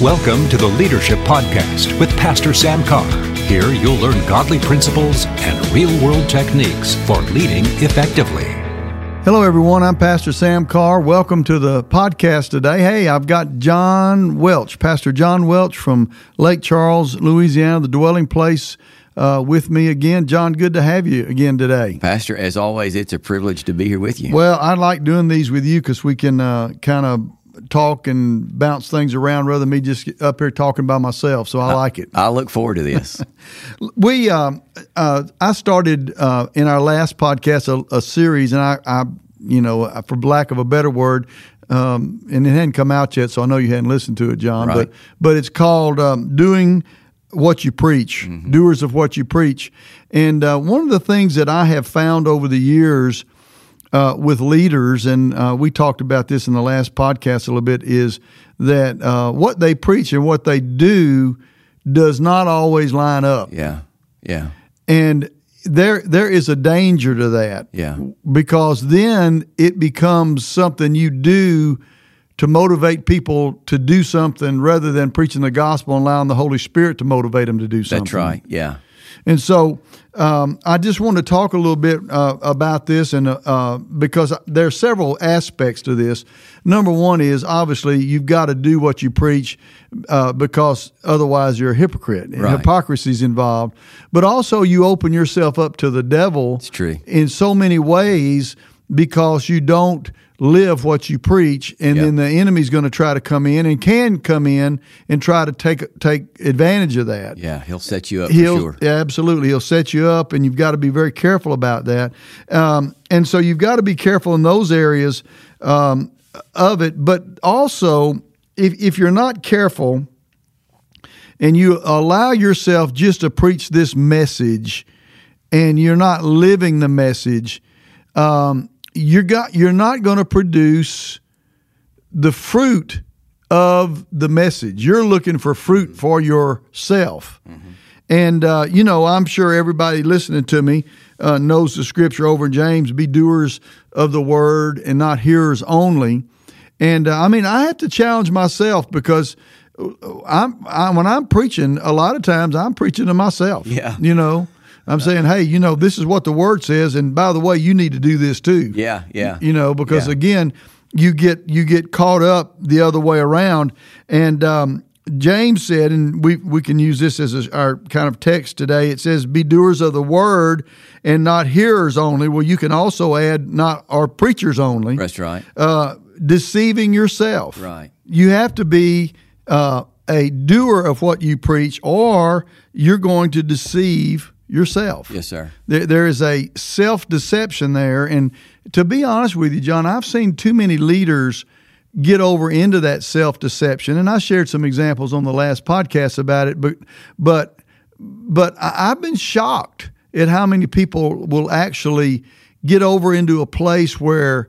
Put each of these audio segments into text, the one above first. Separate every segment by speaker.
Speaker 1: Welcome to the Leadership Podcast with Pastor Sam Carr. Here you'll learn godly principles and real world techniques for leading effectively.
Speaker 2: Hello, everyone. I'm Pastor Sam Carr. Welcome to the podcast today. Hey, I've got John Welch, Pastor John Welch from Lake Charles, Louisiana, the dwelling place. Uh, with me again. John, good to have you again today.
Speaker 3: Pastor, as always, it's a privilege to be here with you.
Speaker 2: Well, I like doing these with you because we can uh, kind of talk and bounce things around rather than me just up here talking by myself. So I, I like it.
Speaker 3: I look forward to this.
Speaker 2: we, um, uh, I started uh, in our last podcast a, a series, and I, I, you know, for lack of a better word, um, and it hadn't come out yet, so I know you hadn't listened to it, John.
Speaker 3: Right.
Speaker 2: But but it's called um, doing what you preach, mm-hmm. doers of what you preach. And uh, one of the things that I have found over the years uh, with leaders, and uh, we talked about this in the last podcast a little bit, is that uh, what they preach and what they do does not always line up.
Speaker 3: Yeah, yeah.
Speaker 2: And there, there is a danger to that.
Speaker 3: Yeah.
Speaker 2: Because then it becomes something you do to motivate people to do something rather than preaching the gospel and allowing the Holy Spirit to motivate them to do something.
Speaker 3: That's right. Yeah.
Speaker 2: And so um, I just want to talk a little bit uh, about this, and uh, because there are several aspects to this. Number one is obviously you've got to do what you preach uh, because otherwise you're a hypocrite.
Speaker 3: Right.
Speaker 2: Hypocrisy is involved, but also you open yourself up to the devil.
Speaker 3: It's true.
Speaker 2: in so many ways because you don't live what you preach, and
Speaker 3: Yep.
Speaker 2: then the enemy's going to try to come in and can come in and try to take take advantage of that.
Speaker 3: Yeah, he'll set you up
Speaker 2: He'll
Speaker 3: for sure.
Speaker 2: yeah, absolutely he'll set you up, and you've got to be very careful about that. Um, and so you've got to be careful in those areas um, of it. But also, if if you're not careful and you allow yourself just to preach this message, and you're not living the message, um, you're got you're not going to produce the fruit of the message. You're looking for fruit for yourself. And, uh, you know, I'm sure everybody listening to me uh, knows the scripture over in James be doers of the word and not hearers only. And uh, I mean, I have to challenge myself because I'm, I, when I'm preaching, a lot of times I'm preaching to myself.
Speaker 3: Yeah.
Speaker 2: You know, I'm saying, hey, you know, this is what the word says. And by the way, you need to do this too
Speaker 3: Yeah, yeah.
Speaker 2: you know because
Speaker 3: Yeah.
Speaker 2: again you get you get caught up the other way around and um, james said and we we can use this as a, our kind of text today it says be doers of the word and not hearers only well you can also add not or preachers only
Speaker 3: That's right.
Speaker 2: uh, deceiving yourself
Speaker 3: Right.
Speaker 2: you have to be uh, a doer of what you preach or you're going to deceive yourself
Speaker 3: Yes, sir.
Speaker 2: there, there is a self deception there. And to be honest with you, John, I've seen too many leaders get over into that self deception. And I shared some examples on the last podcast about it, but but but I've been shocked at how many people will actually get over into a place where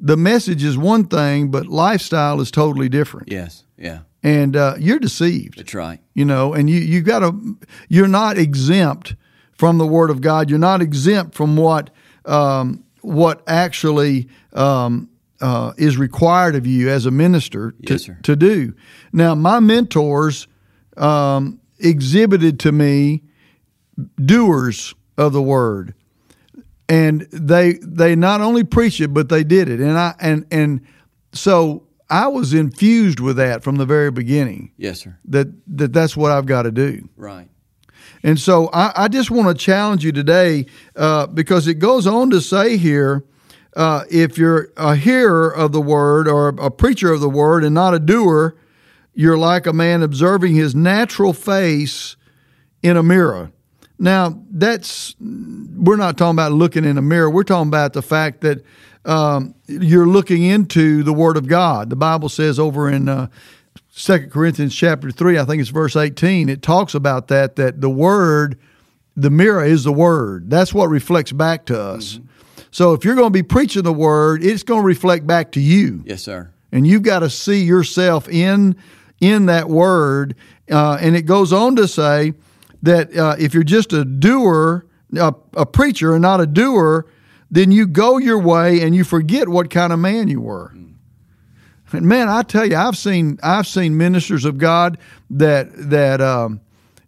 Speaker 2: the message is one thing, but lifestyle is totally different.
Speaker 3: Yes, yeah.
Speaker 2: And uh, you're deceived
Speaker 3: That's right.
Speaker 2: you know and you you got to you're not exempt from the word of god you're not exempt from what um, what actually um, uh, is required of you as a minister to,
Speaker 3: Yes,
Speaker 2: to do now my mentors um, exhibited to me doers of the word and they they not only preach it but they did it and i and and so i was infused with that from the very beginning
Speaker 3: Yes, sir.
Speaker 2: that, that that's what I've got to do.
Speaker 3: Right.
Speaker 2: And so I, I just want to challenge you today uh, because it goes on to say here uh, if you're a hearer of the word or a preacher of the word and not a doer, you're like a man observing his natural face in a mirror. Now, that's, we're not talking about looking in a mirror. We're talking about the fact that um, you're looking into the Word of God. The Bible says over in uh, 2 Corinthians chapter 3, I think it's verse 18, it talks about that, that the Word, the mirror is the Word. That's what reflects back to us. So if you're going to be preaching the Word, it's going to reflect back to you
Speaker 3: Yes, sir.
Speaker 2: and you've got to see yourself in in that word. Uh, and it goes on to say that uh, if you're just a doer, a, a preacher, and not a doer, then you go your way and you forget what kind of man you were. And man, I tell you, I've seen I've seen ministers of God that that um,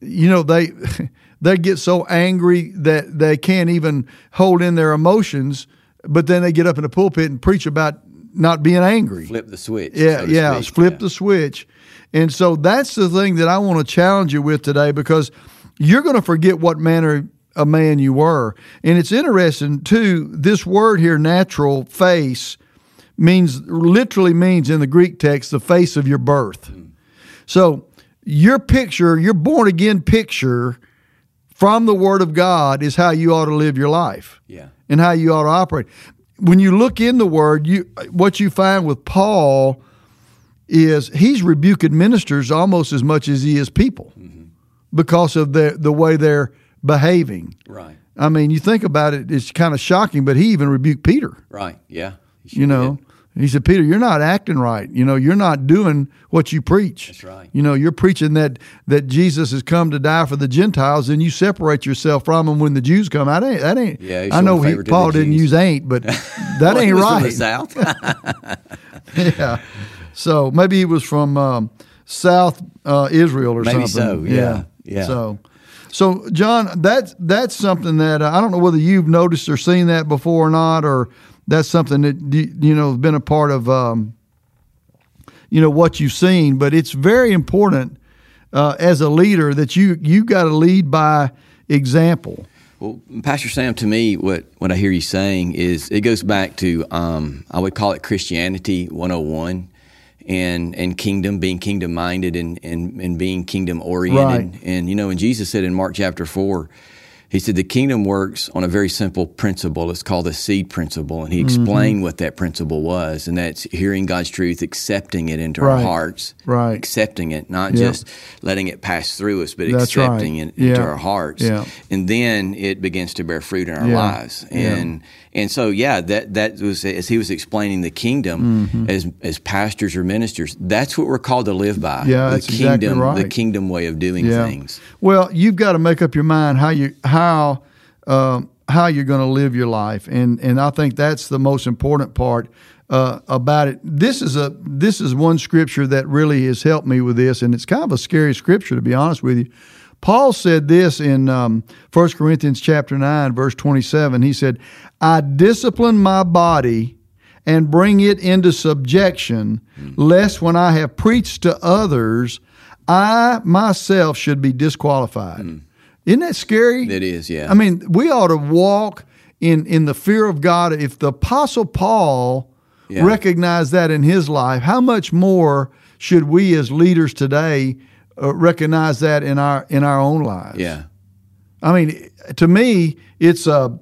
Speaker 2: you know they they get so angry that they can't even hold in their emotions, but then they get up in the pulpit and preach about not being angry.
Speaker 3: Flip the switch.
Speaker 2: Yeah,
Speaker 3: so
Speaker 2: yeah,
Speaker 3: speak.
Speaker 2: flip
Speaker 3: Yeah.
Speaker 2: the switch. And so that's the thing that I want to challenge you with today because you're going to forget what manner of man you were. And it's interesting too, this word here, natural face, means literally means in the Greek text the face of your birth. So your picture, your born again picture from the Word of God is how you ought to live your life
Speaker 3: Yeah.
Speaker 2: and how you ought to operate. When you look in the Word, you what you find with Paul is he's rebuking ministers almost as much as he is people mm-hmm. because of the the way they're behaving.
Speaker 3: Right.
Speaker 2: I mean, you think about it, it's kind of shocking, but he even rebuked Peter.
Speaker 3: Right. Yeah.
Speaker 2: You know,
Speaker 3: did.
Speaker 2: He said, Peter, you're not acting right. You know, you're not doing what you preach.
Speaker 3: That's right.
Speaker 2: You know, you're preaching that that Jesus has come to die for the Gentiles, and you separate yourself from them when the Jews come. That ain't that ain't.
Speaker 3: Yeah,
Speaker 2: I know he, Paul didn't use ain't, but that
Speaker 3: Well,
Speaker 2: ain't
Speaker 3: was from the
Speaker 2: right.
Speaker 3: South.
Speaker 2: yeah. So maybe he was from um, South uh, Israel or
Speaker 3: Maybe
Speaker 2: something.
Speaker 3: so, yeah, yeah.
Speaker 2: So, so John, that's that's something that uh, I don't know whether you've noticed or seen that before or not, or that's something that you, know has been a part of, um, you know, what you've seen. But it's very important uh, as a leader that you you got to lead by example.
Speaker 3: Well, Pastor Sam, to me, what, what I hear you saying is it goes back to um, I would call it Christianity 101 and and kingdom being kingdom minded and, and, and being kingdom oriented.
Speaker 2: Right.
Speaker 3: And you know, when Jesus said in Mark chapter four, he said the kingdom works on a very simple principle. It's called the seed principle, and he
Speaker 2: Mm-hmm.
Speaker 3: explained what that principle was, and that's hearing God's truth, accepting it into
Speaker 2: Right.
Speaker 3: our hearts,
Speaker 2: Right.
Speaker 3: accepting it, not
Speaker 2: Yeah.
Speaker 3: just letting it pass through us, but
Speaker 2: That's
Speaker 3: accepting
Speaker 2: right.
Speaker 3: it into
Speaker 2: Yeah.
Speaker 3: our hearts
Speaker 2: Yeah.
Speaker 3: and then it begins to bear fruit in our
Speaker 2: Yeah.
Speaker 3: lives. And and so yeah, that that was as he was explaining the kingdom
Speaker 2: Mm-hmm.
Speaker 3: as as pastors or ministers. That's what we're called to live by.
Speaker 2: Yeah,
Speaker 3: the
Speaker 2: that's exactly
Speaker 3: kingdom, the kingdom way of doing things.
Speaker 2: Well, you've got to make up your mind how you how um, how you're going to live your life, and and I think that's the most important part uh, about it. This is a this is one scripture that really has helped me with this, and it's kind of a scary scripture to be honest with you. Paul said this in um, 1 Corinthians chapter 9, verse 27. He said, I discipline my body and bring it into subjection, lest when I have preached to others, I myself should be disqualified. Isn't that scary?
Speaker 3: It is, yeah.
Speaker 2: I mean, we ought to walk in, in the fear of God. If the Apostle Paul
Speaker 3: Yeah.
Speaker 2: recognized that in his life, how much more should we as leaders today uh, recognize that in our in our own lives?
Speaker 3: yeah.
Speaker 2: I mean, to me, it's a,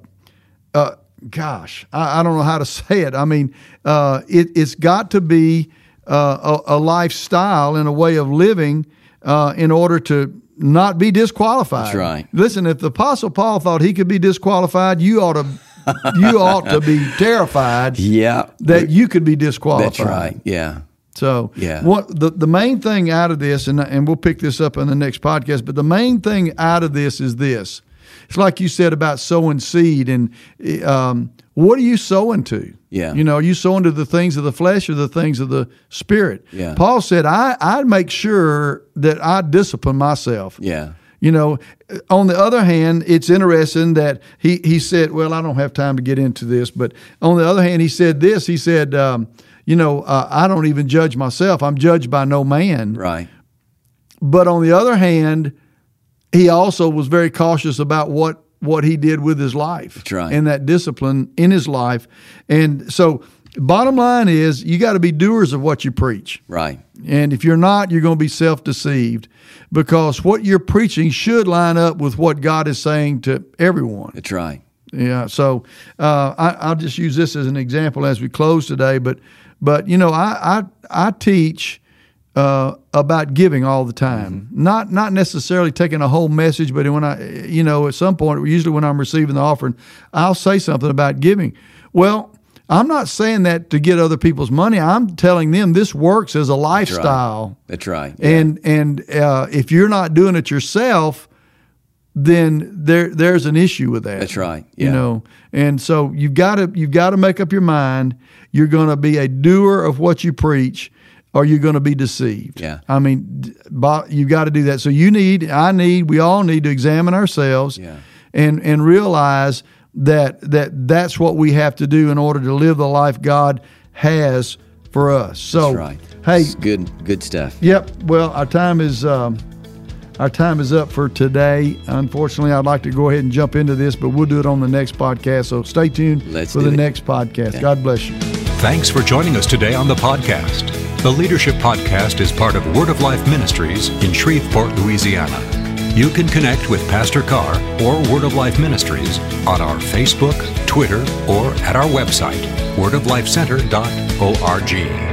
Speaker 2: uh, gosh, I, I don't know how to say it. I mean, uh, it, it's got to be uh, a, a lifestyle and a way of living uh, in order to not be disqualified.
Speaker 3: That's right.
Speaker 2: Listen, if the Apostle Paul thought he could be disqualified, you ought to, you ought to be terrified
Speaker 3: Yeah.
Speaker 2: that you could be disqualified.
Speaker 3: That's right. Yeah.
Speaker 2: So
Speaker 3: Yeah.
Speaker 2: what the the main thing out of this, and and we'll pick this up in the next podcast, but the main thing out of this is this. It's like you said about sowing seed, and um, what are you sowing to?
Speaker 3: Yeah.
Speaker 2: you know, are you sowing to the things of the flesh or the things of the spirit?
Speaker 3: Yeah.
Speaker 2: Paul said, I I make sure that I discipline myself.
Speaker 3: Yeah.
Speaker 2: You know, on the other hand, it's interesting that he, he said, well, I don't have time to get into this, but on the other hand, he said this. He said, um, you know, uh, I don't even judge myself. I'm judged by no man.
Speaker 3: Right.
Speaker 2: But on the other hand, he also was very cautious about what what he did with his life
Speaker 3: That's right.
Speaker 2: and that discipline in his life. And so, bottom line is, you got to be doers of what you preach.
Speaker 3: Right.
Speaker 2: And if you're not, you're going to be self deceived because what you're preaching should line up with what God is saying to everyone.
Speaker 3: That's right.
Speaker 2: Yeah. So uh, I, I'll just use this as an example as we close today. But but you know I I, I teach uh, about giving all the time. Not not necessarily taking a whole message, but when I you know at some point, usually when I'm receiving the offering, I'll say something about giving. Well. I'm not saying that to get other people's money. I'm telling them this works as a
Speaker 3: That's right.
Speaker 2: lifestyle.
Speaker 3: That's right. Yeah.
Speaker 2: And and uh, if you're not doing it yourself, then there there's an issue with that.
Speaker 3: That's right.
Speaker 2: You know, and so you've got to you've got to make up your mind. You're going to be a doer of what you preach, or you're going to be deceived.
Speaker 3: Yeah.
Speaker 2: I mean, you've got to do that. So you need, I need, we all need to examine ourselves,
Speaker 3: Yeah.
Speaker 2: and and realize that that that's what we have to do in order to live the life God has for us. So,
Speaker 3: That's right.
Speaker 2: hey,
Speaker 3: It's good good stuff.
Speaker 2: Yep. Well, our time is um, our time is up for today. Unfortunately, I'd like to go ahead and jump into this, but we'll do it on the next podcast. So stay tuned
Speaker 3: Let's
Speaker 2: for the
Speaker 3: it.
Speaker 2: next podcast. God bless you.
Speaker 1: Thanks for joining us today on the podcast. The Leadership Podcast is part of Word of Life Ministries in Shreveport, Louisiana. You can connect with Pastor Carr or Word of Life Ministries on our Facebook, Twitter, or at our website, wordoflifecenter.org.